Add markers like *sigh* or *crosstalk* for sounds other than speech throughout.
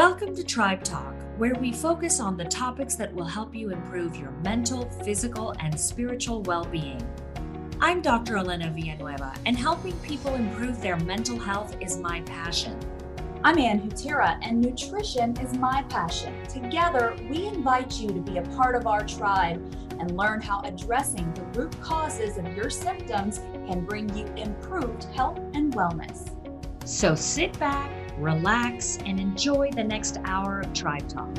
Welcome to Tribe Talk, where we focus on the topics that will help you improve your mental, physical, and spiritual well being. I'm Dr. Elena Villanueva, and helping people improve their mental health is my passion. I'm Ann Hutira, and nutrition is my passion. Together, we invite you to be a part of our tribe and learn how addressing the root causes of your symptoms can bring you improved health and wellness. So sit back, relax, and enjoy the next hour of Tribe Talk.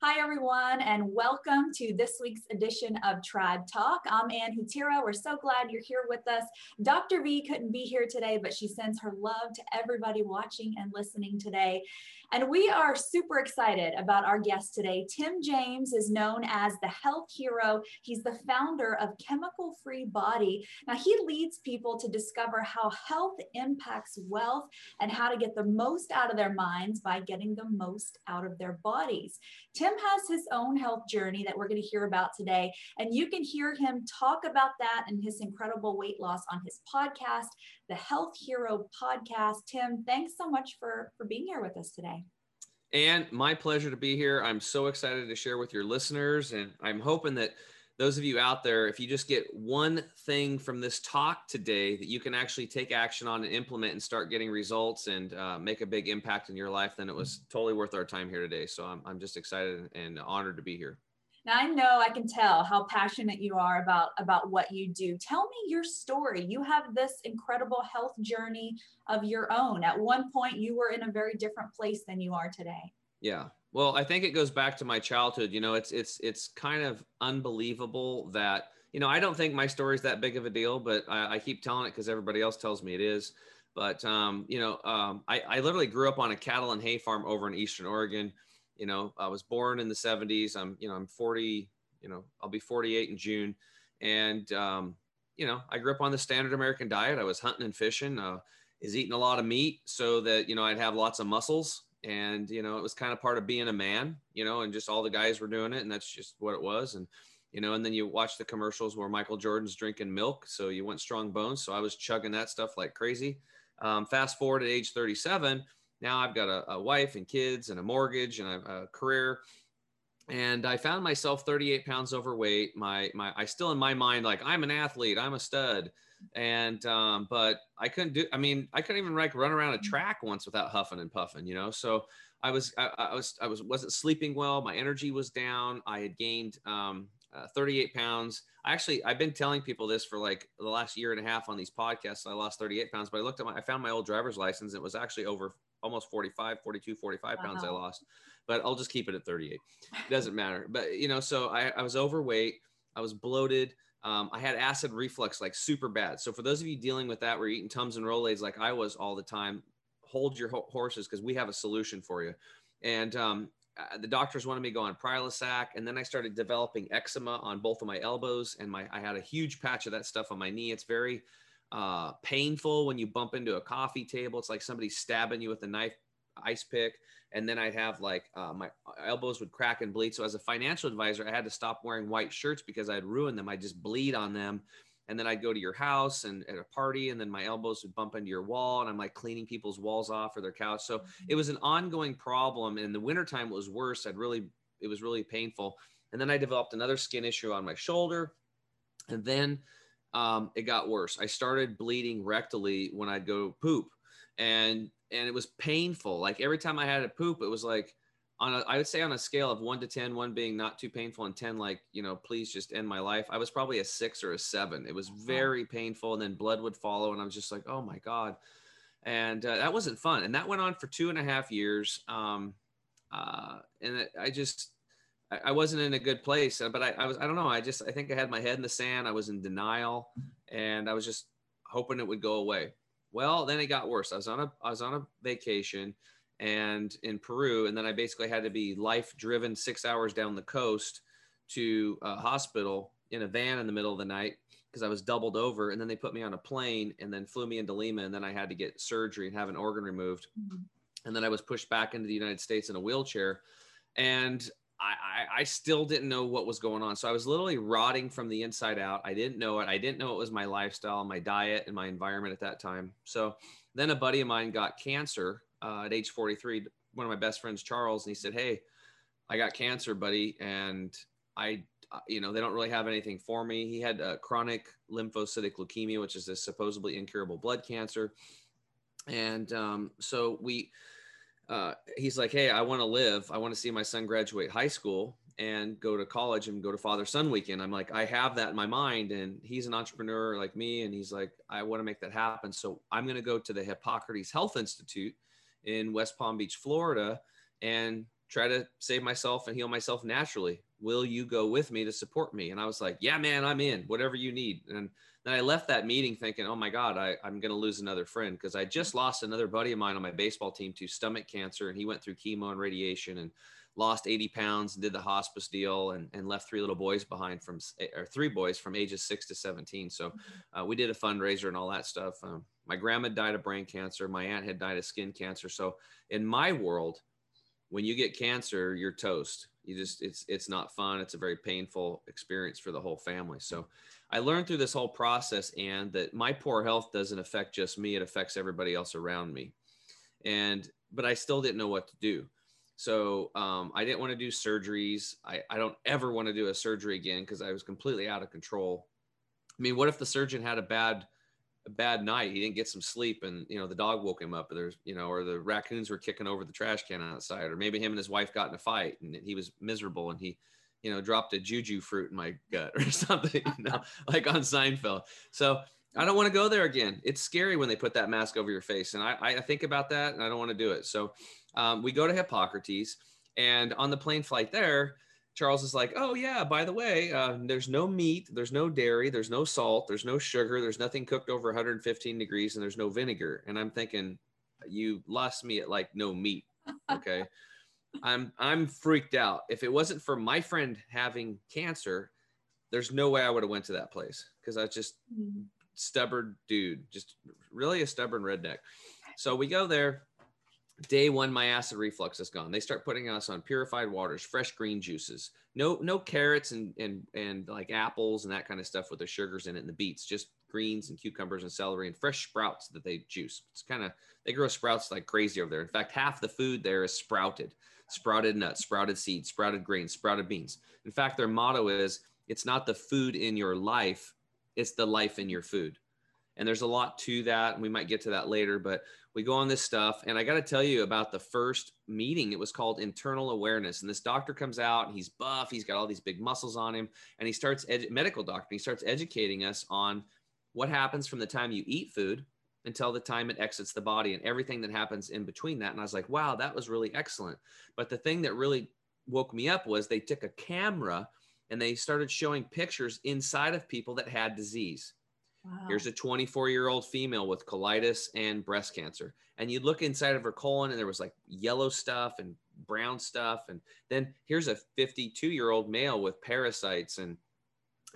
Hi, everyone, and welcome to this week's edition of Tribe Talk. I'm Ann Hutira. We're so glad you're here with us. Dr. V couldn't be here today, but she sends her love to everybody watching and listening today. And we are super excited about our guest today. Tim James is known as the health hero. He's the founder of Chemical Free Body. Now, he leads people to discover how health impacts wealth and how to get the most out of their minds by getting the most out of their bodies. Tim has his own health journey that we're going to hear about today. And you can hear him talk about that and his incredible weight loss on his podcast, the Health Hero Podcast. Tim, thanks so much for, for being here with us today. And my pleasure to be here. I'm so excited to share with your listeners. And I'm hoping that those of you out there, if you just get one thing from this talk today that you can actually take action on and implement and start getting results and uh, make a big impact in your life, then it was totally worth our time here today. So I'm, I'm just excited and honored to be here. Now I know I can tell how passionate you are about about what you do. Tell me your story. You have this incredible health journey of your own. At one point you were in a very different place than you are today. Yeah. Well, I think it goes back to my childhood. You know, it's it's it's kind of unbelievable that you know I don't think my story is that big of a deal, but I, I keep telling it because everybody else tells me it is. But um, you know, um, I, I literally grew up on a cattle and hay farm over in Eastern Oregon you know, I was born in the 70s. I'm, you know, I'm 40, you know, I'll be 48 in June. And, um, you know, I grew up on the standard American diet. I was hunting and fishing, uh, is eating a lot of meat so that, you know, I'd have lots of muscles. And, you know, it was kind of part of being a man, you know, and just all the guys were doing it. And that's just what it was. And, you know, and then you watch the commercials where Michael Jordan's drinking milk. So you want strong bones. So I was chugging that stuff like crazy. Um, fast forward at age 37, now I've got a, a wife and kids and a mortgage and a, a career. And I found myself 38 pounds overweight. My, my, I still in my mind, like I'm an athlete, I'm a stud. And, um, but I couldn't do, I mean, I couldn't even like run around a track once without huffing and puffing, you know? So I was, I, I was, I was, wasn't sleeping well. My energy was down. I had gained, um, uh, 38 pounds. I actually, I've been telling people this for like the last year and a half on these podcasts. I lost 38 pounds, but I looked at my, I found my old driver's license. It was actually over almost 45, 42, 45 pounds. I lost, but I'll just keep it at 38. It doesn't matter. But, you know, so I, I was overweight. I was bloated. Um, I had acid reflux, like super bad. So for those of you dealing with that, we're eating Tums and Rolaids like I was all the time. Hold your ho- horses because we have a solution for you. And um, uh, the doctors wanted me to go on Prilosec, and then I started developing eczema on both of my elbows, and my I had a huge patch of that stuff on my knee. It's very uh, painful when you bump into a coffee table. It's like somebody stabbing you with a knife, ice pick. And then I'd have like uh, my elbows would crack and bleed. So as a financial advisor, I had to stop wearing white shirts because I'd ruin them. I'd just bleed on them. And then I'd go to your house and at a party, and then my elbows would bump into your wall, and I'm like cleaning people's walls off or their couch. So it was an ongoing problem. And in the wintertime, it was worse. I'd really, it was really painful. And then I developed another skin issue on my shoulder. And then um, it got worse. I started bleeding rectally when I'd go poop, and and it was painful. Like every time I had a poop, it was like on a, I would say on a scale of one to 10, one being not too painful and 10, like, you know, please just end my life. I was probably a six or a seven. It was very painful. And then blood would follow. And I was just like, oh my God. And uh, that wasn't fun. And that went on for two and a half years. Um, uh, and it, I just, I, wasn't in a good place, but I, I was, I don't know. I just, I think I had my head in the sand. I was in denial and I was just hoping it would go away. Well, then it got worse. I was on a, I was on a vacation and in Peru, and then I basically had to be life driven six hours down the coast to a hospital in a van in the middle of the night because I was doubled over. And then they put me on a plane and then flew me into Lima, and then I had to get surgery and have an organ removed. Mm-hmm. And then I was pushed back into the United States in a wheelchair. And I, I still didn't know what was going on. So I was literally rotting from the inside out. I didn't know it. I didn't know it was my lifestyle, my diet, and my environment at that time. So then a buddy of mine got cancer uh, at age 43. One of my best friends, Charles, and he said, Hey, I got cancer, buddy. And I, uh, you know, they don't really have anything for me. He had a chronic lymphocytic leukemia, which is a supposedly incurable blood cancer. And um, so we, uh, he's like, Hey, I want to live. I want to see my son graduate high school and go to college and go to father son weekend. I'm like, I have that in my mind. And he's an entrepreneur like me. And he's like, I want to make that happen. So I'm going to go to the Hippocrates Health Institute in West Palm Beach, Florida, and try to save myself and heal myself naturally. Will you go with me to support me? And I was like, Yeah, man, I'm in, whatever you need. And then I left that meeting thinking, oh my God, I, I'm going to lose another friend because I just lost another buddy of mine on my baseball team to stomach cancer. And he went through chemo and radiation and lost 80 pounds and did the hospice deal and, and left three little boys behind from, or three boys from ages six to 17. So uh, we did a fundraiser and all that stuff. Um, my grandma died of brain cancer. My aunt had died of skin cancer. So in my world, when you get cancer, you're toast. You just, it's, it's not fun. It's a very painful experience for the whole family. So I learned through this whole process and that my poor health doesn't affect just me, it affects everybody else around me. And, but I still didn't know what to do. So um, I didn't want to do surgeries. I, I don't ever want to do a surgery again because I was completely out of control. I mean, what if the surgeon had a bad, a bad night? He didn't get some sleep, and you know the dog woke him up. Or there's, you know, or the raccoons were kicking over the trash can outside, or maybe him and his wife got in a fight, and he was miserable, and he you know, dropped a juju fruit in my gut *laughs* or something, you know, *laughs* like on Seinfeld. So I don't want to go there again. It's scary when they put that mask over your face. And I, I think about that and I don't want to do it. So um, we go to Hippocrates and on the plane flight there, Charles is like, oh yeah, by the way, uh, there's no meat, there's no dairy, there's no salt, there's no sugar, there's nothing cooked over 115 degrees, and there's no vinegar. And I'm thinking, you lost me at like no meat. Okay. I'm I'm freaked out. If it wasn't for my friend having cancer, there's no way I would have went to that place because I was just mm-hmm. stubborn dude, just really a stubborn redneck. So we go there. Day one, my acid reflux is gone. They start putting us on purified waters, fresh green juices, no no carrots and and and like apples and that kind of stuff with the sugars in it and the beets, just greens and cucumbers and celery and fresh sprouts that they juice. It's kind of they grow sprouts like crazy over there. In fact, half the food there is sprouted sprouted nuts, sprouted seeds, sprouted grains, sprouted beans. In fact, their motto is it's not the food in your life, it's the life in your food. And there's a lot to that. And we might get to that later, but we go on this stuff. And I got to tell you about the first meeting. It was called Internal Awareness. And this doctor comes out and he's buff, he's got all these big muscles on him. And he starts, edu- medical doctor, he starts educating us on what happens from the time you eat food until the time it exits the body and everything that happens in between that. And I was like, wow, that was really excellent. But the thing that really woke me up was they took a camera and they started showing pictures inside of people that had disease. Wow. Here's a 24 year old female with colitis and breast cancer. And you look inside of her colon and there was like yellow stuff and brown stuff. And then here's a 52 year old male with parasites and,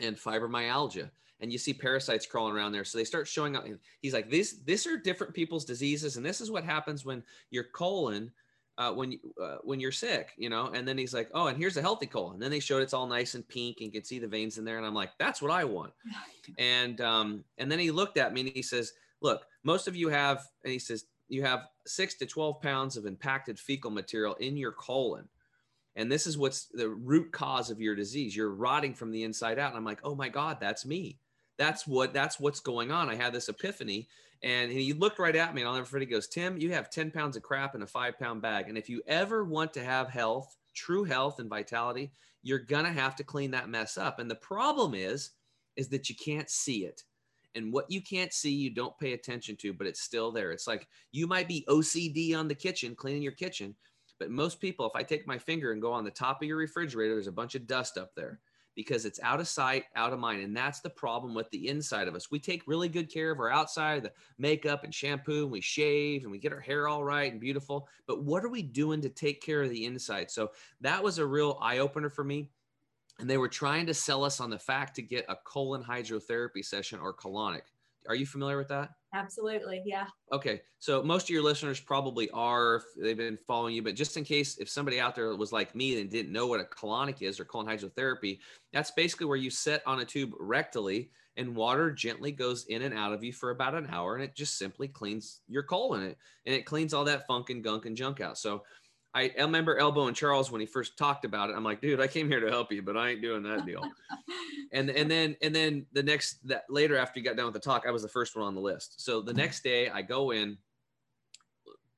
and fibromyalgia and you see parasites crawling around there. So they start showing up. He's like, these, these are different people's diseases. And this is what happens when your colon, uh, when, you, uh, when you're sick, you know? And then he's like, oh, and here's a healthy colon. And then they showed it's all nice and pink and you can see the veins in there. And I'm like, that's what I want. *laughs* and, um, and then he looked at me and he says, look, most of you have, and he says, you have six to 12 pounds of impacted fecal material in your colon. And this is what's the root cause of your disease. You're rotting from the inside out. And I'm like, oh my God, that's me that's what that's what's going on. I had this epiphany, and he looked right at me, and I'll never forget. He goes, "Tim, you have ten pounds of crap in a five pound bag, and if you ever want to have health, true health and vitality, you're gonna have to clean that mess up. And the problem is, is that you can't see it." And what you can't see, you don't pay attention to, but it's still there. It's like you might be OCD on the kitchen, cleaning your kitchen, but most people, if I take my finger and go on the top of your refrigerator, there's a bunch of dust up there because it's out of sight, out of mind. And that's the problem with the inside of us. We take really good care of our outside, the makeup and shampoo, and we shave and we get our hair all right and beautiful. But what are we doing to take care of the inside? So that was a real eye opener for me. And they were trying to sell us on the fact to get a colon hydrotherapy session or colonic Are you familiar with that? Absolutely. Yeah. Okay. So most of your listeners probably are, if they've been following you, but just in case if somebody out there was like me and didn't know what a colonic is or colon hydrotherapy, that's basically where you sit on a tube rectally and water gently goes in and out of you for about an hour and it just simply cleans your colon it and it cleans all that funk and gunk and junk out. So I, remember Elbow and Charles when he first talked about it. I'm like, dude, I came here to help you, but I ain't doing that deal. *laughs* and and then and then the next that later after you got done with the talk, I was the first one on the list. So the next day I go in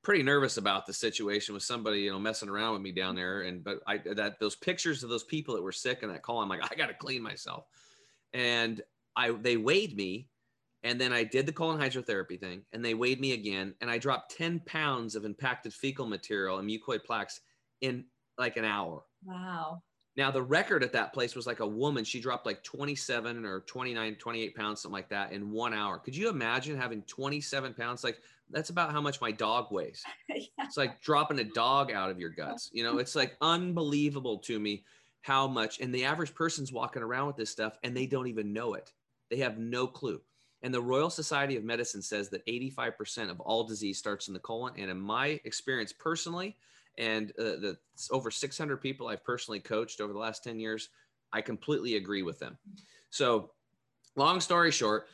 pretty nervous about the situation with somebody, you know, messing around with me down mm-hmm. there. And but I that those pictures of those people that were sick in that call, I'm like, I gotta clean myself. And I they weighed me and then I did the colon hydrotherapy thing, and they weighed me again, and I dropped 10 pounds of impacted fecal material and mucoid plaques in like an hour. Wow. Now, the record at that place was like a woman. She dropped like 27 or 29, 28 pounds, something like that, in one hour. Could you imagine having 27 pounds? Like, that's about how much my dog weighs. *laughs* yeah. It's like dropping a dog out of your guts. You know, it's like *laughs* unbelievable to me how much. And the average person's walking around with this stuff and they don't even know it. They have no clue. And the Royal Society of Medicine says that 85% of all disease starts in the colon. And in my experience personally, and uh, the over 600 people I've personally coached over the last 10 years, I completely agree with them. So, long story short,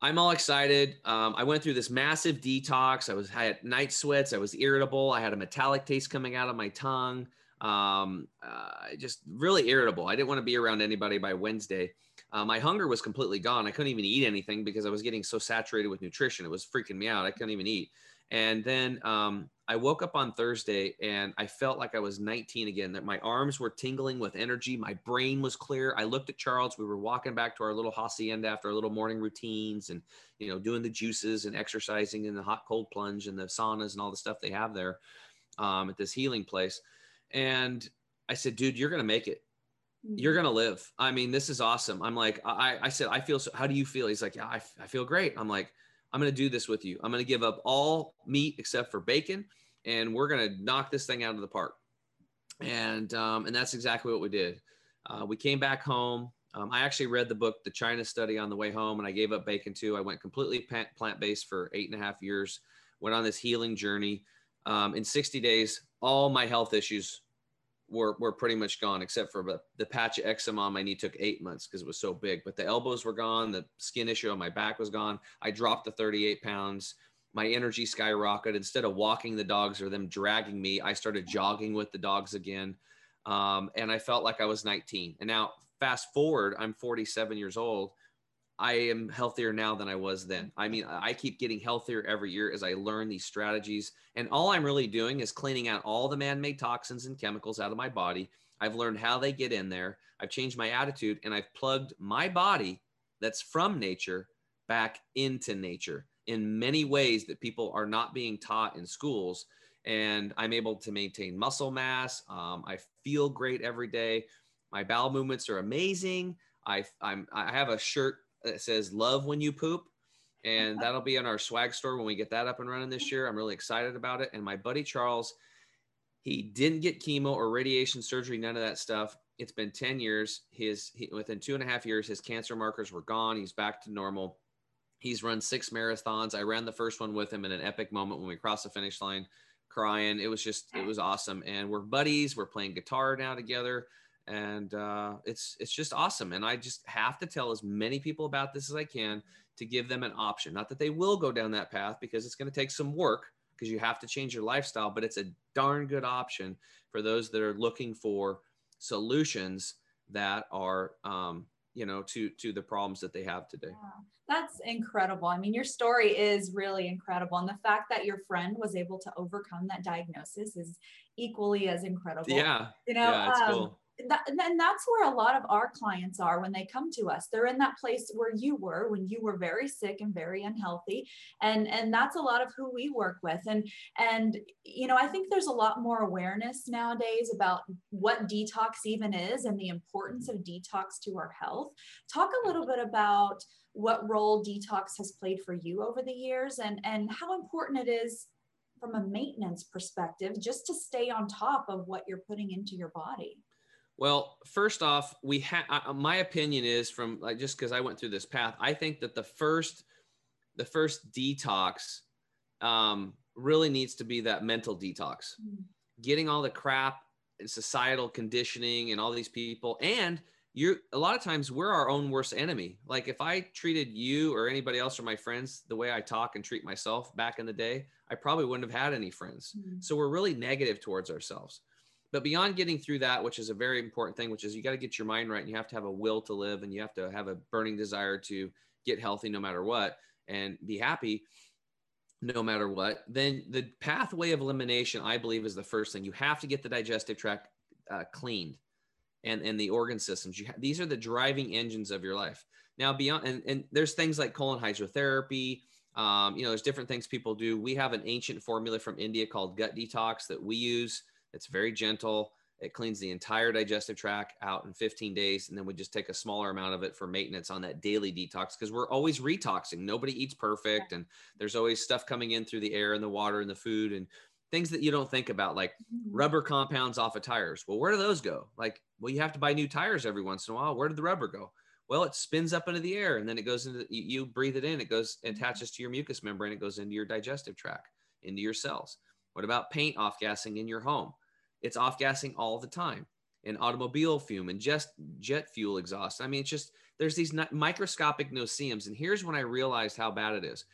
I'm all excited. Um, I went through this massive detox. I was had night sweats. I was irritable. I had a metallic taste coming out of my tongue. Um, uh, just really irritable. I didn't want to be around anybody by Wednesday uh, my hunger was completely gone. I couldn't even eat anything because I was getting so saturated with nutrition. It was freaking me out. I couldn't even eat. And then um, I woke up on Thursday and I felt like I was 19 again, that my arms were tingling with energy. My brain was clear. I looked at Charles. We were walking back to our little hacienda after our little morning routines and, you know, doing the juices and exercising in the hot cold plunge and the saunas and all the stuff they have there um, at this healing place. And I said, dude, you're going to make it you're gonna live. I mean, this is awesome. I'm like, I, I said, I feel so. How do you feel? He's like, yeah, I, I feel great. I'm like, I'm gonna do this with you. I'm gonna give up all meat except for bacon, and we're gonna knock this thing out of the park. And um, and that's exactly what we did. Uh, we came back home. Um, I actually read the book, The China Study, on the way home, and I gave up bacon too. I went completely plant based for eight and a half years. Went on this healing journey. Um, in 60 days, all my health issues were, were pretty much gone, except for the, the patch of eczema on my knee took eight months because it was so big. But the elbows were gone, the skin issue on my back was gone. I dropped the 38 pounds. My energy skyrocketed. Instead of walking the dogs or them dragging me, I started jogging with the dogs again. Um, and I felt like I was 19. And now, fast forward, I'm 47 years old I am healthier now than I was then. I mean, I keep getting healthier every year as I learn these strategies. And all I'm really doing is cleaning out all the man made toxins and chemicals out of my body. I've learned how they get in there. I've changed my attitude and I've plugged my body that's from nature back into nature in many ways that people are not being taught in schools. And I'm able to maintain muscle mass. Um, I feel great every day. My bowel movements are amazing. I, I'm, I have a shirt that says love when you poop. And uh-huh. that'll be in our swag store when we get that up and running this year. I'm really excited about it. And my buddy Charles, he didn't get chemo or radiation surgery, none of that stuff. It's been 10 years. His he, within two and a half years, his cancer markers were gone. He's back to normal. He's run six marathons. I ran the first one with him in an epic moment when we crossed the finish line, crying. It was just, it was awesome. And we're buddies. We're playing guitar now together and uh, it's it's just awesome. And I just have to tell as many people about this as I can to give them an option. Not that they will go down that path because it's going to take some work because you have to change your lifestyle, but it's a darn good option for those that are looking for solutions that are um, you know to to the problems that they have today. Yeah. That's incredible. I mean, your story is really incredible. And the fact that your friend was able to overcome that diagnosis is equally as incredible. Yeah. You know, yeah, it's um, cool that, and that's where a lot of our clients are when they come to us. They're in that place where you were when you were very sick and very unhealthy and and that's a lot of who we work with. And and you know i think there's a lot more awareness nowadays about what detox even is and the importance of detox to our health. Talk a little bit about what role detox has played for you over the years and and how important it is from a maintenance perspective just to stay on top of what you're putting into your body well, first off, we have my opinion is from like just because I went through this path. I think that the first the first detox um, really needs to be that mental detox, mm. getting all the crap and societal conditioning and all these people. And you're a lot of times we're our own worst enemy. Like if I treated you or anybody else or my friends the way I talk and treat myself back in the day, I probably wouldn't have had any friends. Mm. So we're really negative towards ourselves. But beyond getting through that, which is a very important thing, which is you got to get your mind right and you have to have a will to live and you have to have a burning desire to get healthy no matter what and be happy no matter what, then the pathway of elimination, I believe, is the first thing. You have to get the digestive tract uh, cleaned and, and the organ systems. Ha- these are the driving engines of your life. Now, beyond, and, and there's things like colon hydrotherapy. Um, you know, there's different things people do. We have an ancient formula from India called gut detox that we use it's very gentle. It cleans the entire digestive tract out in 15 days. And then we just take a smaller amount of it for maintenance on that daily detox because we're always retoxing. Nobody eats perfect. And there's always stuff coming in through the air and the water and the food and things that you don't think about, like mm-hmm. rubber compounds off of tires. Well, where do those go? Like, well, you have to buy new tires every once in a while. Where did the rubber go? Well, it spins up into the air and then it goes into, you, you breathe it in, it goes, mm-hmm. attaches to your mucous membrane, it goes into your digestive tract, into your cells. What about paint off gassing in your home? It's off gassing all the time and automobile fume and just jet fuel exhaust. I mean, it's just there's these microscopic no-see-ums. And here's when I realized how bad it is.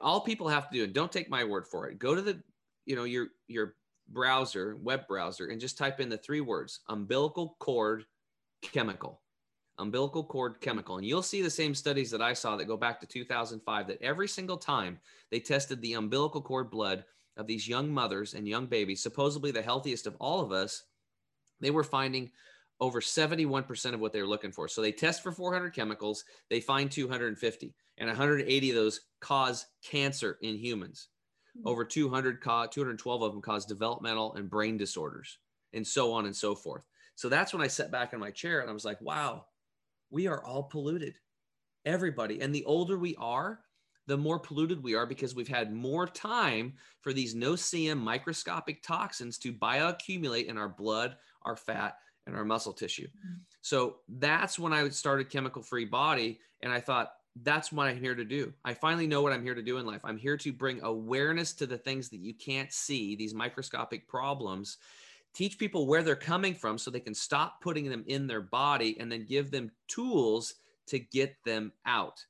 All people have to do, and don't take my word for it, go to the, you know, your your browser, web browser, and just type in the three words umbilical cord chemical. Umbilical cord chemical. And you'll see the same studies that I saw that go back to 2005 that every single time they tested the umbilical cord blood of these young mothers and young babies, supposedly the healthiest of all of us, they were finding over 71% of what they were looking for. So they test for 400 chemicals, they find 250, and 180 of those cause cancer in humans. Mm-hmm. Over 200 212 of them cause developmental and brain disorders, and so on and so forth. So that's when I sat back in my chair and I was like, wow, we are all polluted. Everybody. And the older we are, the more polluted we are because we've had more time for these no-see-um microscopic toxins to bioaccumulate in our blood, our fat, and our muscle tissue. Mm-hmm. So that's when I started Chemical Free Body. And I thought, that's what I'm here to do. I finally know what I'm here to do in life. I'm here to bring awareness to the things that you can't see, these microscopic problems, teach people where they're coming from so they can stop putting them in their body and then give them tools to get them out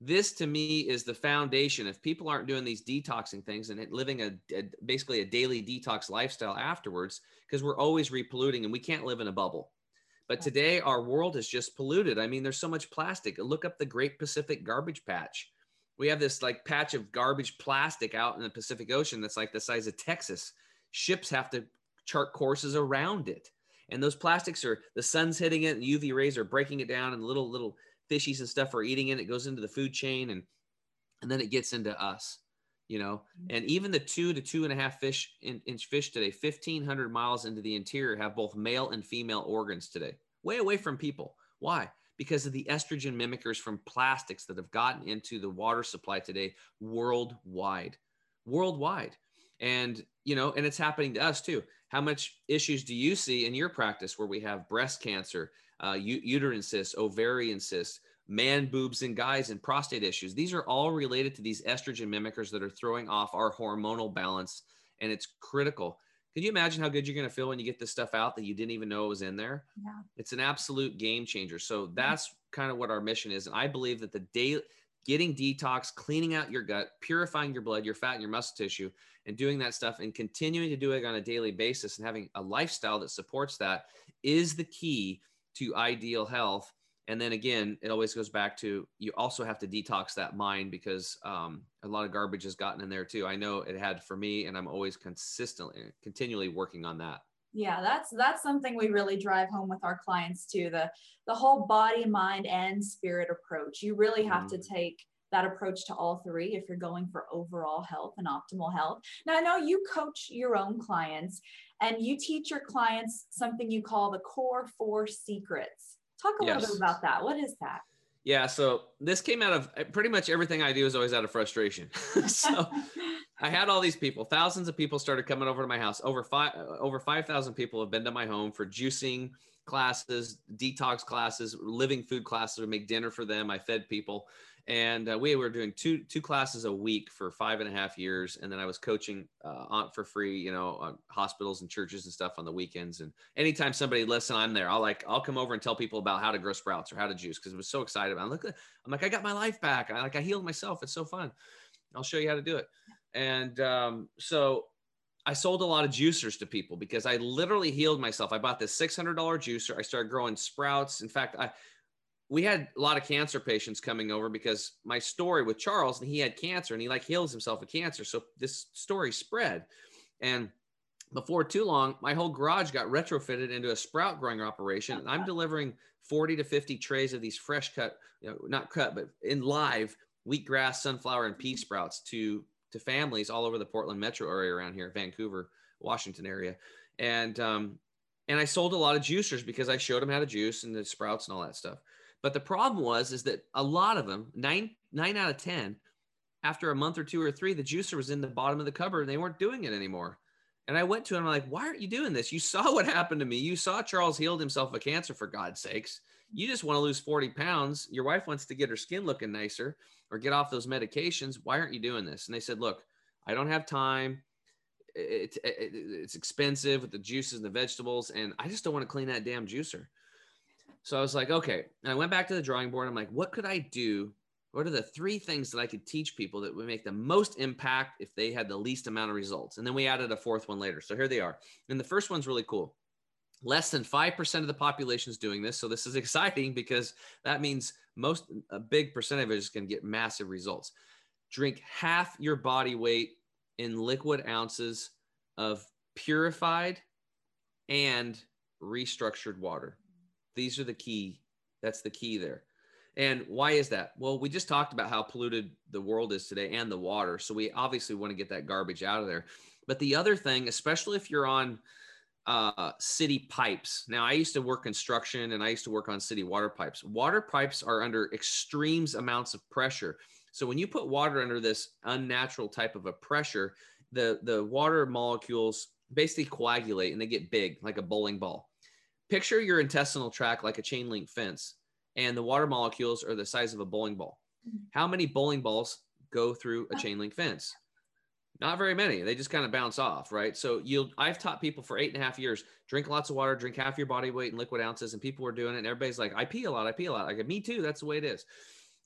this to me is the foundation. If people aren't doing these detoxing things and living a, a basically a daily detox lifestyle afterwards, because we're always repolluting and we can't live in a bubble. But today our world is just polluted. I mean, there's so much plastic. Look up the Great Pacific Garbage Patch. We have this like patch of garbage plastic out in the Pacific Ocean that's like the size of Texas. Ships have to chart courses around it. And those plastics are the sun's hitting it and UV rays are breaking it down and little little fishies and stuff are eating it. It goes into the food chain and and then it gets into us, you know. Mm-hmm. And even the two to two and a half fish in, inch fish today, 1,500 miles into the interior, have both male and female organs today, way away from people. Why? Because of the estrogen mimickers from plastics that have gotten into the water supply today worldwide. Worldwide. And, you know, and it's happening to us too. How much issues do you see in your practice where we have breast cancer, uh, uterine cysts, ovarian cysts, man boobs and guys and prostate issues. These are all related to these estrogen mimickers that are throwing off our hormonal balance, and it's critical. Can you imagine how good you're going to feel when you get this stuff out that you didn't even know was in there? Yeah. It's an absolute game changer. So that's kind of what our mission is. And I believe that the day getting detox, cleaning out your gut, purifying your blood, your fat, and your muscle tissue, and doing that stuff and continuing to do it on a daily basis and having a lifestyle that supports that is the key to ideal health and then again it always goes back to you also have to detox that mind because um, a lot of garbage has gotten in there too i know it had for me and i'm always consistently continually working on that yeah that's that's something we really drive home with our clients too the the whole body mind and spirit approach you really have mm-hmm. to take that approach to all three if you're going for overall health and optimal health. Now, I know you coach your own clients and you teach your clients something you call the core four secrets. Talk a yes. little bit about that. What is that? Yeah, so this came out of pretty much everything I do is always out of frustration. *laughs* so I had all these people, thousands of people started coming over to my house. Over five, over five thousand people have been to my home for juicing classes, detox classes, living food classes, or make dinner for them. I fed people, and uh, we were doing two two classes a week for five and a half years and then i was coaching uh, for free you know hospitals and churches and stuff on the weekends and anytime somebody listen i'm there i'll like i'll come over and tell people about how to grow sprouts or how to juice because i was so excited about it. I'm, like, I'm like i got my life back I, like i healed myself it's so fun i'll show you how to do it and um, so I sold a lot of juicers to people because I literally healed myself. I bought this $600 juicer. I started growing sprouts. In fact, I we had a lot of cancer patients coming over because my story with Charles and he had cancer and he like heals himself of cancer. So this story spread. And before too long, my whole garage got retrofitted into a sprout growing operation. And I'm *laughs* delivering 40 to 50 trays of these fresh cut, you know, not cut, but in live wheatgrass, sunflower, and pea sprouts to to families all over the Portland metro area around here, Vancouver, Washington area. And um, and I sold a lot of juicers because I showed them how to juice and the sprouts and all that stuff. But the problem was is that a lot of them, nine nine out of ten, after a month or two or three, the juicer was in the bottom of the cupboard and they weren't doing it anymore. And I went to him I'm like, why aren't you doing this? You saw what happened to me. You saw Charles healed himself of cancer for God's sakes. You just want to lose 40 pounds. Your wife wants to get her skin looking nicer or get off those medications. Why aren't you doing this? And they said, look, I don't have time. It, it, it, it's expensive with the juices and the vegetables. And I just don't want to clean that damn juicer. So I was like, okay. And I went back to the drawing board. I'm like, what could I do? What are the three things that I could teach people that would make the most impact if they had the least amount of results? And then we added a fourth one later. So here they are. And the first one's really cool. Less than 5% of the population is doing this. So this is *laughs* exciting because that means most, a big percentage of it is going to get massive results. Drink half your body weight in liquid ounces of purified and restructured water. These are the key. That's the key there. And why is that? Well, we just talked about how polluted the world is today and the water. So we obviously want to get that garbage out of there. But the other thing, especially if you're on uh, city pipes. Now, I used to work construction and I used to work on city water pipes. Water pipes are under extremes amounts of pressure. So when you put water under this unnatural type of a pressure, the the water molecules basically coagulate and they get big like a bowling ball picture your intestinal tract like a chain link fence and the water molecules are the size of a bowling ball. Mm-hmm. How many bowling balls go through a chain link fence? Not very many. They just kind of bounce off, right? So you'll I've taught people for eight and a half years, drink lots of water, drink half your body weight in liquid ounces, and people were doing it. And everybody's like, I pee a lot, I pee a lot. Like me too. That's the way it is.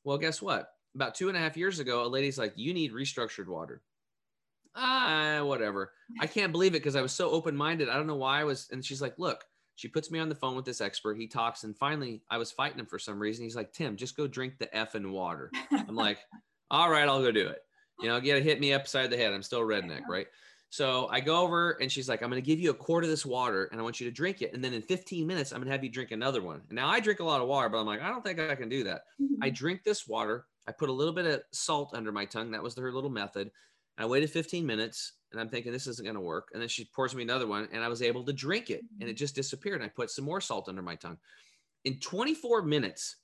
Well, guess what? About two and a half years ago, a lady's like, you need restructured water. Ah, whatever. I can't believe it because I was so open minded. I don't know why I was. And she's like, look, she puts me on the phone with this expert. He talks, and finally, I was fighting him for some reason. He's like, Tim, just go drink the F effing water. I'm *laughs* like, all right, I'll go do it. You know, get hit me upside the head. I'm still redneck, right? So I go over and she's like, I'm going to give you a quart of this water and I want you to drink it. And then in 15 minutes, I'm going to have you drink another one. And now I drink a lot of water, but I'm like, I don't think I can do that. Mm-hmm. I drink this water. I put a little bit of salt under my tongue. That was her little method. I waited 15 minutes and I'm thinking this isn't going to work. And then she pours me another one and I was able to drink it and it mm-hmm. just disappeared. And I put some more salt under my tongue. In 24 minutes,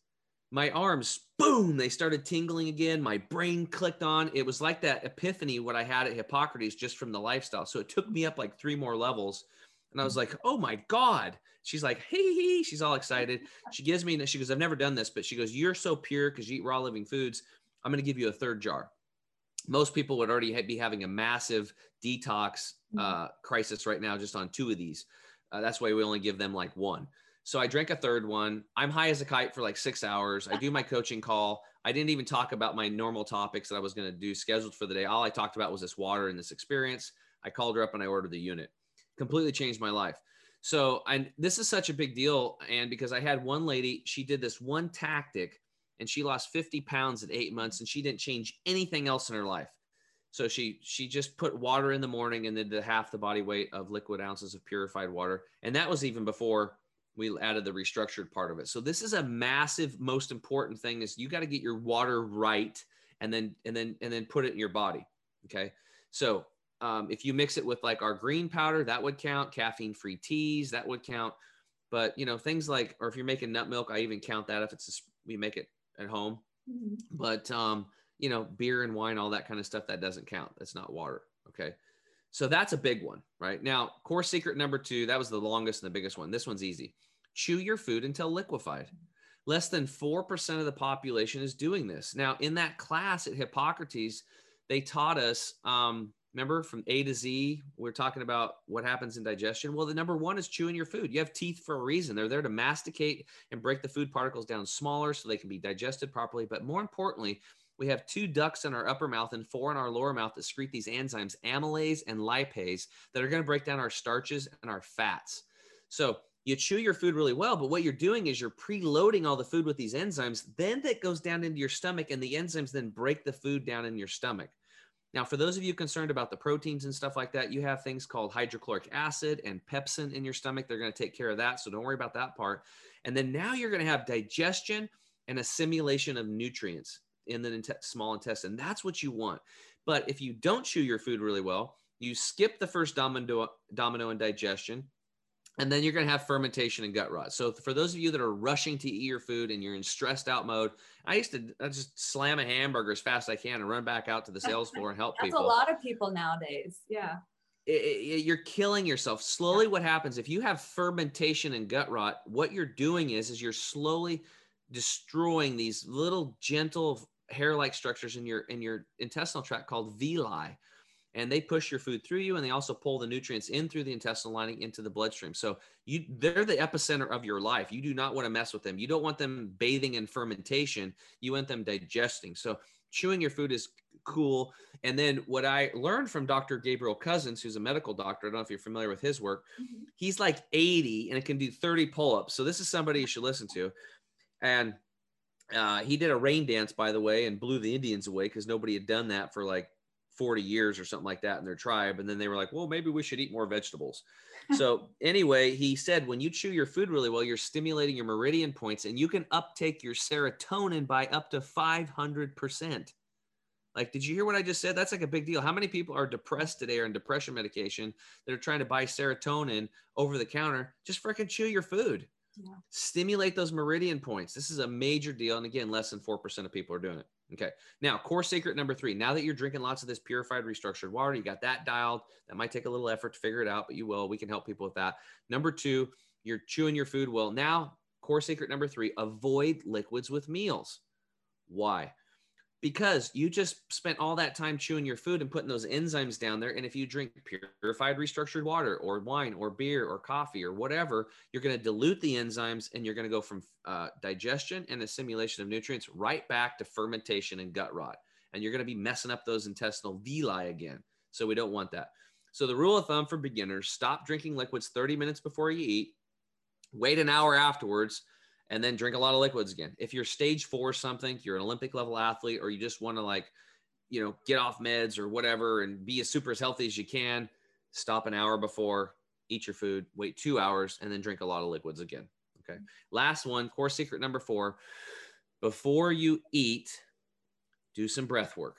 my arms, boom, they started tingling again. My brain clicked on. It was like that epiphany what I had at Hippocrates just from the lifestyle. So it took me up like three more levels. And I was like, oh my God. She's like, hey, hey, she's all excited. *laughs* She gives me, she goes, I've never done this, but she goes, you're so pure because you eat raw living foods. I'm going to give you a third jar most people would already be having a massive detox mm-hmm. uh, crisis right now just on two of these. Uh, that's why we only give them like one. So I drank a third one. I'm high as a kite for like six hours. I do my coaching call. I didn't even talk about my normal topics that I was going to do scheduled for the day. All I talked about was this water and this experience. I called her up and I ordered the unit. Completely changed my life. So and this is such a big deal. And because I had one lady, she did this one tactic and she lost 50 pounds in eight months and she didn't change anything else in her life. So she she just put water in the morning and then the half the body weight of liquid ounces of purified water. And that was even before we added the restructured part of it. So this is a massive, most important thing is you got to get your water right and then and then and then put it in your body. Okay. So um, if you mix it with like our green powder, that would count. Caffeine free teas, that would count. But you know things like, or if you're making nut milk, I even count that if it's a, we make it at home. Mm-hmm. But um, you know, beer and wine, all that kind of stuff, that doesn't count. That's not water. Okay. So that's a big one, right? Now, core secret number two, that was the longest and the biggest one. This one's easy. Chew your food until liquefied. Less than 4% of the population is doing this. Now, in that class at Hippocrates, they taught us, um, remember from A to Z, we're talking about what happens in digestion. Well, the number one is chewing your food. You have teeth for a reason. They're there to masticate and break the food particles down smaller so they can be digested properly. But more importantly, we have two ducts in our upper mouth and four in our lower mouth that secrete these enzymes, amylase and lipase, that are going to break down our starches and our fats. So you chew your food really well, but what you're doing is you're preloading all the food with these enzymes. Then that goes down into your stomach, and the enzymes then break the food down in your stomach. Now, for those of you concerned about the proteins and stuff like that, you have things called hydrochloric acid and pepsin in your stomach. They're going to take care of that. So don't worry about that part. And then now you're going to have digestion and assimilation of nutrients in the small intestine. That's what you want. But if you don't chew your food really well, you skip the first domino, domino in digestion and then you're going to have fermentation and gut rot. So for those of you that are rushing to eat your food and you're in stressed out mode, I used to I just slam a hamburger as fast as I can and run back out to the sales floor and help That's *laughs* people. That's a lot of people nowadays. Yeah. It, it, you're killing yourself. Slowly, what happens if you have fermentation and gut rot? What you're doing is, is you're slowly destroying these little gentle hair-like structures in your in your intestinal tract called villi and they push your food through you and they also pull the nutrients in through the intestinal lining into the bloodstream. So you they're the epicenter of your life. You do not want to mess with them. You don't want them bathing in fermentation. You want them digesting. So chewing your food is cool. And then what i learned from dr gabriel cousens who's a medical doctor i don't know if you're familiar with his work mm-hmm. he's like 80 and it can do 30 pull-ups. So this is somebody you should listen to. And uh, he did a rain dance by the way and blew the indians away because nobody had done that for like 40 years or something like that in their tribe. And then they were like, well, maybe we should eat more vegetables. *laughs* so, anyway, he said when you chew your food really well, you're stimulating your meridian points and you can uptake your serotonin by up to 500%. Like, did you hear what I just said? That's like a big deal. How many people are depressed today or in depression medication that are trying to buy serotonin over the counter? Just freaking chew your food. Stimulate those meridian points. This is a major deal. And again, less than 4% of people are doing it. Okay. Now, core secret number three. Now that you're drinking lots of this purified, restructured water, you got that dialed. That might take a little effort to figure it out, but you will. We can help people with that. Number two, you're chewing your food well. Now, core secret number three avoid liquids with meals. Why? Because you just spent all that time chewing your food and putting those enzymes down there. And if you drink purified, restructured water or wine or beer or coffee or whatever, you're going to dilute the enzymes and you're going to go from uh, digestion and assimilation of nutrients right back to fermentation and gut rot. And you're going to be messing up those intestinal villi again. So we don't want that. So the rule of thumb for beginners stop drinking liquids 30 minutes before you eat, wait an hour afterwards and then drink a lot of liquids again. If you're stage four something, you're an Olympic level athlete, or you just want to like, you know, get off meds or whatever and be as super as healthy as you can, stop an hour before, eat your food, wait two hours, and then drink a lot of liquids again. Okay. Last one, core secret number four before you eat, do some breath work.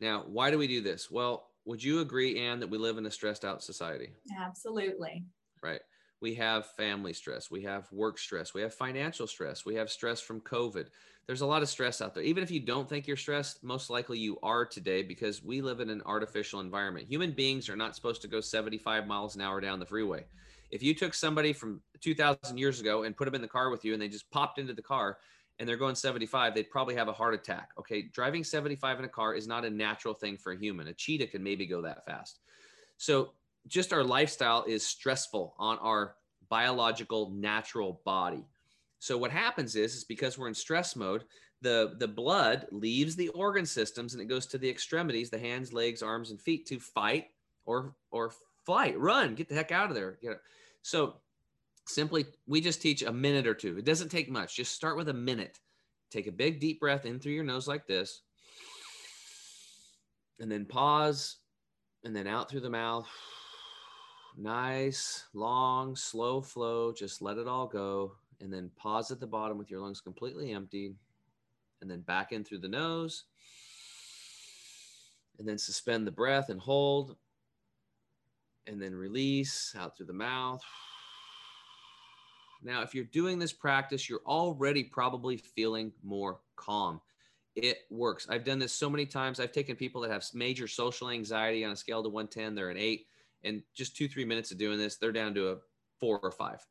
Now, why do we do this? Well, would you agree, Ann, that we live in a stressed out society? Absolutely. Right we have family stress, we have work stress, we have financial stress, we have stress from COVID. There's a lot of stress out there. Even if you don't think you're stressed, most likely you are today because we live in an artificial environment. Human beings are not supposed to go 75 miles an hour down the freeway. If you took somebody from 2000 years ago and put them in the car with you and they just popped into the car and they're going 75, they'd probably have a heart attack. Okay. Driving 75 in a car is not a natural thing for a human. A cheetah can maybe go that fast. So just our lifestyle is stressful on our biological natural body. So what happens is, is because we're in stress mode, the the blood leaves the organ systems and it goes to the extremities, the hands, legs, arms, and feet to fight or or flight, run, get the heck out of there. You know? So simply we just teach a minute or two. It doesn't take much. Just start with a minute. Take a big deep breath in through your nose like this. And then pause and then out through the mouth nice, long, slow flow. Just let it all go. And then pause at the bottom with your lungs completely empty. And then back in through the nose. And then suspend the breath and hold. And then release out through the mouth. Now, if you're doing this practice, you're already probably feeling more calm. It works. I've done this so many times. I've taken people that have major social anxiety on a scale to 110, they're an eight and just two, three minutes of doing this, they're down to a four or five.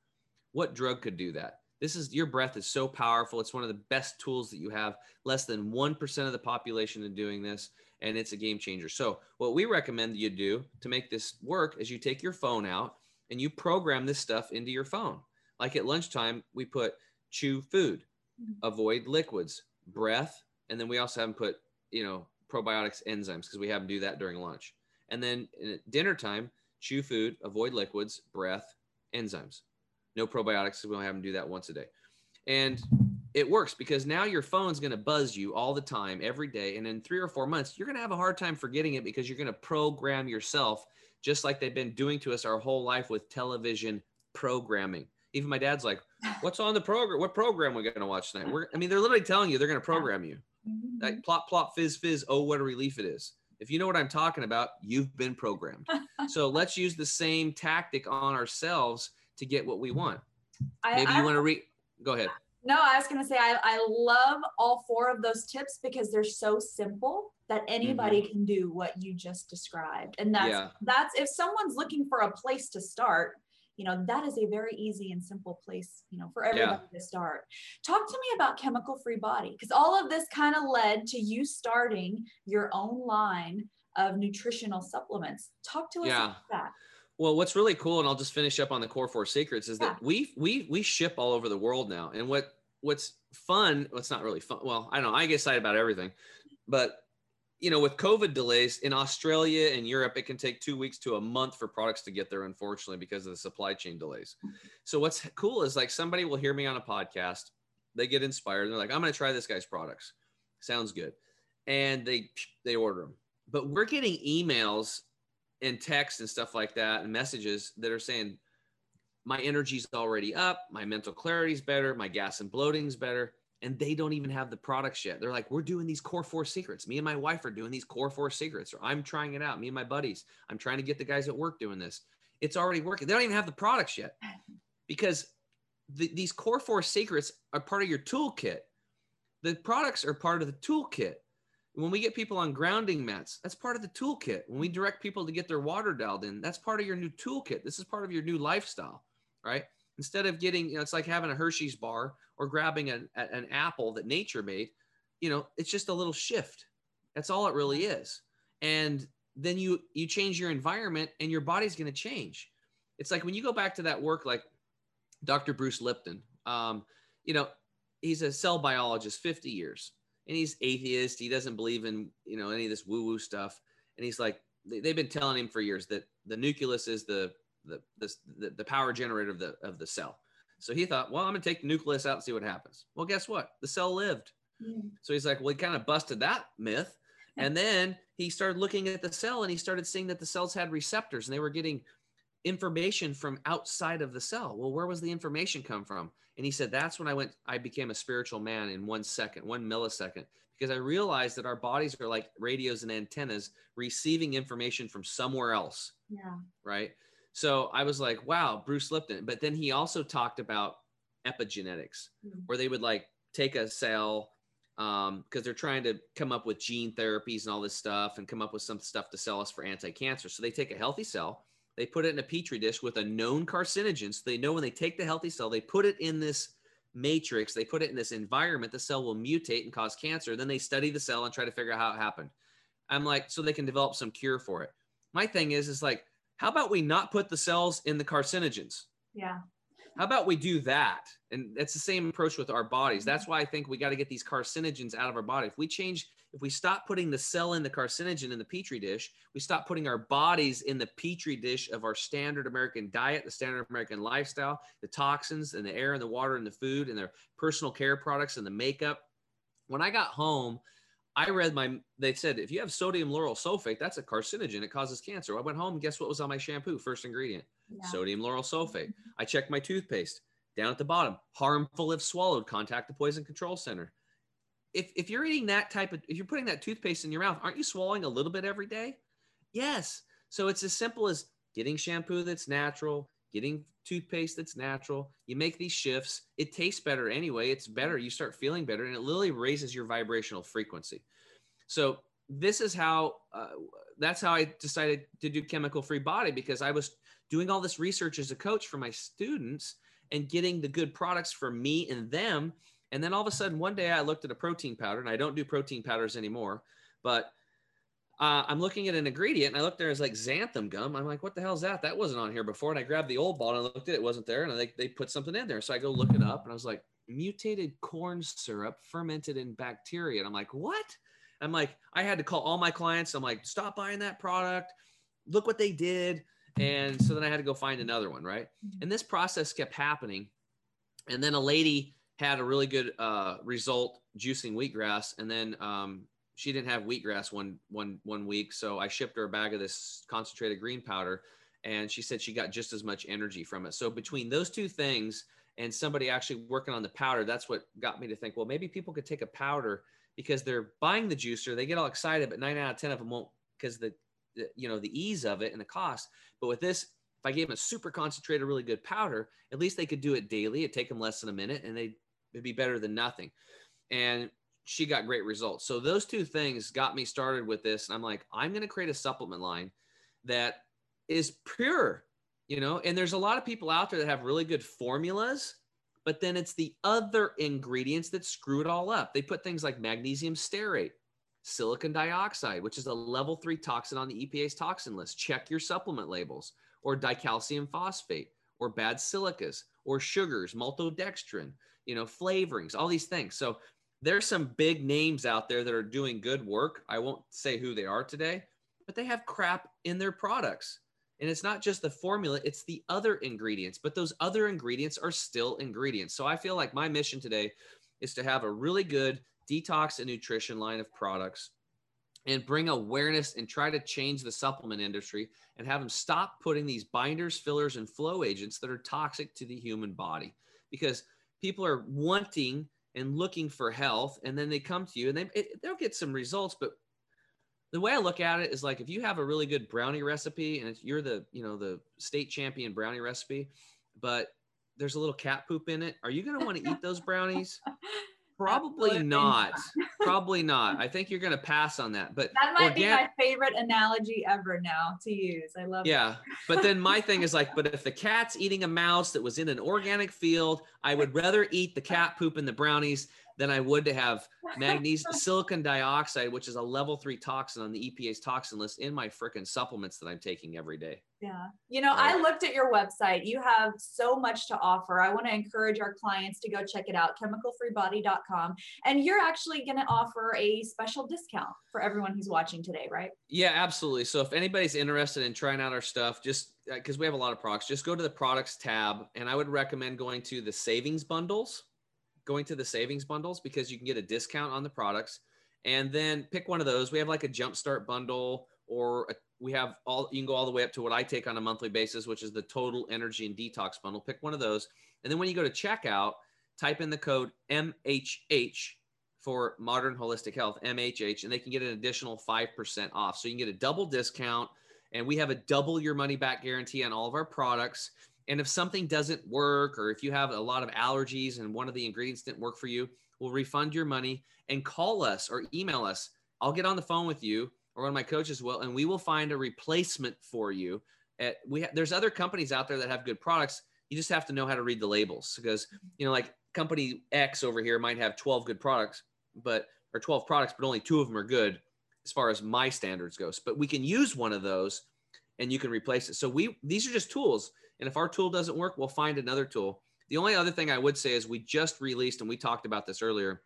What drug could do that? This is your breath is so powerful. It's one of the best tools that you have. Less than 1% of the population is doing this, and it's a game changer. So, what we recommend you do to make this work is you take your phone out and you program this stuff into your phone. Like at lunchtime, we put chew food, mm-hmm. avoid liquids, breath, and then we also have them put, you know, probiotics, enzymes, because we have them do that during lunch. And then at dinner time, chew food, avoid liquids, breath, enzymes. No probiotics. We don't have them do that once a day. And it works because now your phone's going to buzz you all the time, every day. And in three or four months, you're going to have a hard time forgetting it because you're going to program yourself just like they've been doing to us our whole life with television programming. Even my dad's like, *laughs* "What's on the program? What program we're going to watch tonight?" We're, I mean, they're literally telling you they're going to program you. Mm-hmm. Like plop, plop, fizz, fizz. Oh, what a relief it is. If you know what I'm talking about, you've been programmed. *laughs* so let's use the same tactic on ourselves to get what we want. I, Maybe you want to read. Go ahead. No, I was going to say I, I love all four of those tips because they're so simple that anybody mm-hmm. can do what you just described. And that's yeah. that's if someone's looking for a place to start, you know, that is a very easy and simple place, you know, for everybody yeah. to start. Talk to me about chemical free body because all of this kind of led to you starting your own line of nutritional supplements. Talk to us yeah. about that. Well, what's really cool, and I'll just finish up on the core four secrets, is yeah. that we we we ship all over the world now. And what what's fun, it's not really fun. Well, I don't know. I get excited about everything, but you know, with COVID delays in Australia and Europe, it can take two weeks to a month for products to get there, unfortunately, because of the supply chain delays. So what's cool is like somebody will hear me on a podcast, they get inspired, and they're like, I'm going to try this guy's products. Sounds good, and they they order them. But we're getting emails and texts and stuff like that, and messages that are saying, my energy's already up, my mental clarity's better, my gas and bloating's better and they don't even have the products yet. They're like, we're doing these core four secrets. Me and my wife are doing these core four secrets, or I'm trying it out. Me and my buddies, I'm trying to get the guys at work doing this. It's already working. They don't even have the products yet *laughs* because the, these core four secrets are part of your toolkit. The products are part of the toolkit. When we get people on grounding mats, that's part of the toolkit. When we direct people to get their water dialed in, that's part of your new toolkit. This is part of your new lifestyle, right? Instead of getting, you know, it's like having a Hershey's bar or grabbing an, an apple that nature made, you know, it's just a little shift. That's all it really is. And then you you change your environment and your body's going to change. It's like when you go back to that work like Dr. Bruce Lipton, um, you know, he's a cell biologist 50 years and he's atheist. He doesn't believe in, you know, any of this woo woo stuff. And he's like, they've been telling him for years that the nucleus is the the, the, the power generator of the, of the cell. So he thought, well, I'm going to take the nucleus out and see what happens. Well, guess what? The cell lived. So he's like, well, he kind of busted that myth. And then he started looking at the cell and he started seeing that the cells had receptors and they were getting information from outside of the cell. Well, where was the information come from? And he said, that's when I went, I became a spiritual man in one second, one millisecond, because I realized that our bodies are like radios and antennas receiving information from somewhere else. Yeah. Right. So I was like, wow, Bruce Lipton. But then he also talked about epigenetics, mm-hmm. where they would like take a cell because um, they're trying to come up with gene therapies and all this stuff and come up with some stuff to sell us for anti-cancer. So they take a healthy cell, they put it in a petri dish with a known carcinogen. So they know when they take the healthy cell, they put it in this matrix, they put it in this environment, the cell will mutate and cause cancer. Then they study the cell and try to figure out how it happened. I'm like, so they can develop some cure for it. My thing is, is like how about we not put the cells in the carcinogens? Yeah. How about we do that? And it's the same approach with our bodies. That's mm-hmm. why I think we got to get these carcinogens out of our body. If we change, if we stop putting the cell in the carcinogen in the petri dish, we stop putting our bodies in the petri dish of our standard American diet, the standard American lifestyle, the toxins and the air and the water and the food and their personal care products and the makeup. When I got home, I read my, they said, if you have sodium lauryl sulfate, that's a carcinogen. It causes cancer. I went home. Guess what was on my shampoo? First ingredient, yeah. sodium lauryl sulfate. Mm-hmm. I checked my toothpaste down at the bottom, harmful if swallowed, contact the poison control center. If, if you're eating that type of, if you're putting that toothpaste in your mouth, aren't you swallowing a little bit every day? Yes. So it's as simple as getting shampoo that's natural, getting toothpaste that's natural. You make these shifts. It tastes better anyway. It's better. You start feeling better, and it literally raises your vibrational frequency. So this is how. Uh, that's how I decided to do chemical free body because I was doing all this research as a coach for my students, and getting the good products for me and them. And then all of a sudden, one day I looked at a protein powder, and I don't do protein powders anymore, but uh, I'm looking at an ingredient, and I looked there as like xanthan gum. I'm like, what the hell is that? That wasn't on here before. And I grabbed the old bottle and looked at it, it wasn't there, and they they put something in there. So I go look it up, and I was like, mutated corn syrup fermented in bacteria. And I'm like, what? I'm like, I had to call all my clients. I'm like, stop buying that product. Look what they did. And so then I had to go find another one, right? Mm-hmm. And this process kept happening. And then a lady had a really good uh, result juicing wheatgrass, and then um, she didn't have wheatgrass one one one week, so I shipped her a bag of this concentrated green powder, and she said she got just as much energy from it. So between those two things and somebody actually working on the powder, that's what got me to think, well, maybe people could take a powder because they're buying the juicer, they get all excited, but nine out of ten of them won't because the, the you know the ease of it and the cost. But with this, if I gave them a super concentrated, really good powder, at least they could do it daily. It'd take them less than a minute, and they it'd be better than nothing. And she got great results. So those two things got me started with this. And I'm like, I'm going to create a supplement line that is pure, you know. And there's a lot of people out there that have really good formulas but then it's the other ingredients that screw it all up. They put things like magnesium stearate, silicon dioxide, which is a level three toxin on the EPA's toxin list. Check your supplement labels, or dicalcium phosphate, or bad silicas, or sugars, maltodextrin, you know, flavorings, all these things. So there's some big names out there that are doing good work. I won't say who they are today, but they have crap in their products. And it's not just the formula, it's the other ingredients, but those other ingredients are still ingredients. So I feel like my mission today is to have a really good detox and nutrition line of products and bring awareness and try to change the supplement industry and have them stop putting these binders, fillers, and flow agents that are toxic to the human body because people are wanting and looking for health and then they come to you and they, it, they'll get some results, but the way I look at it is like if you have a really good brownie recipe and you're the you know the state champion brownie recipe, but there's a little cat poop in it, are you going to want to eat those brownies? *laughs* Probably not. *laughs* Probably not. I think you're going to pass on that. But that might be my favorite analogy ever now to use. I love. Yeah, but then my *laughs* thing is like, but if the cat's eating a mouse that was in an organic field, I would rather eat the cat poop and the brownies than I would to have magnesium *laughs* silicon dioxide, which is a level three toxin on the EPA's toxin list in my freaking supplements that I'm taking every day. Yeah. You know. I looked at your website. You have so much to offer. I want to encourage our clients to go check it out, chemicalfreebody.com. And you're actually going to offer a special discount for everyone who's watching today, right? Yeah, absolutely. So if anybody's interested in trying out our stuff, just because uh, we have a lot of products, just go to the products tab. And I would recommend going to the savings bundles going to the savings bundles because you can get a discount on the products and then pick one of those. We have like a jumpstart bundle or a, we have all, you can go all the way up to what I take on a monthly basis, which is the total energy and detox bundle. Pick one of those. And then when you go to checkout, type in the code MHH for modern holistic health, MHH, and they can get an additional 5% off. So you can get a double discount and we have a double your money back guarantee on all of our products. And if something doesn't work, or if you have a lot of allergies and one of the ingredients didn't work for you, we'll refund your money and call us or email us. I'll get on the phone with you or one of my coaches will, and we will find a replacement for you. At, we ha- there's other companies out there that have good products. You just have to know how to read the labels because you know, like company X over here might have 12 good products, but or 12 products, but only two of them are good as far as my standards goes. But we can use one of those, and you can replace it. So we these are just tools and if our tool doesn't work, we'll find another tool. The only other thing I would say is we just released, and we talked about this earlier.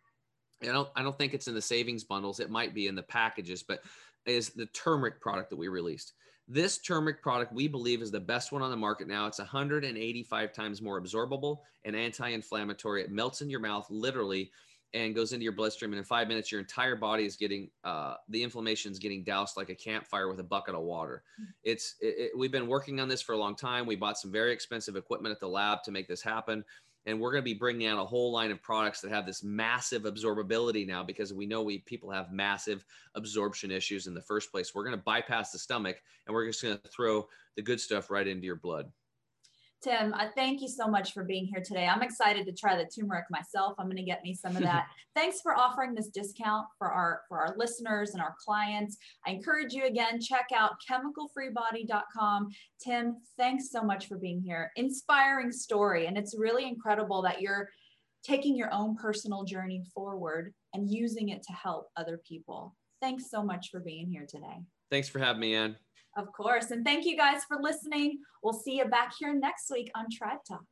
I don't, I don't think it's in the savings bundles. It might be in the packages, but is the turmeric product that we released. This turmeric product we believe is the best one on the market now. It's 185 times more absorbable and anti-inflammatory. It melts in your mouth literally and goes into your bloodstream. And in five minutes, your entire body is getting uh, the inflammation is getting doused like a campfire with a bucket of water. Hmm. It's it, it, we've been working on this for a long time. We bought some very expensive equipment at the lab to make this happen. And we're going to be bringing out a whole line of products that have this massive absorbability now because we know we people have massive absorption issues in the first place. We're going to bypass the stomach and we're just going to throw the good stuff right into your blood. Tim, I thank you so much for being here today. I'm excited to try the turmeric myself. I'm going to get me some of that. *laughs* Thanks for offering this discount for our for our listeners and our clients. I encourage you again check out chemicalfreebody.com. Tim, thanks so much for being here. Inspiring story and it's really incredible that you're taking your own personal journey forward and using it to help other people. Thanks so much for being here today. Thanks for having me, Ann. Of course. And thank you guys for listening. We'll see you back here next week on Tribe Talk.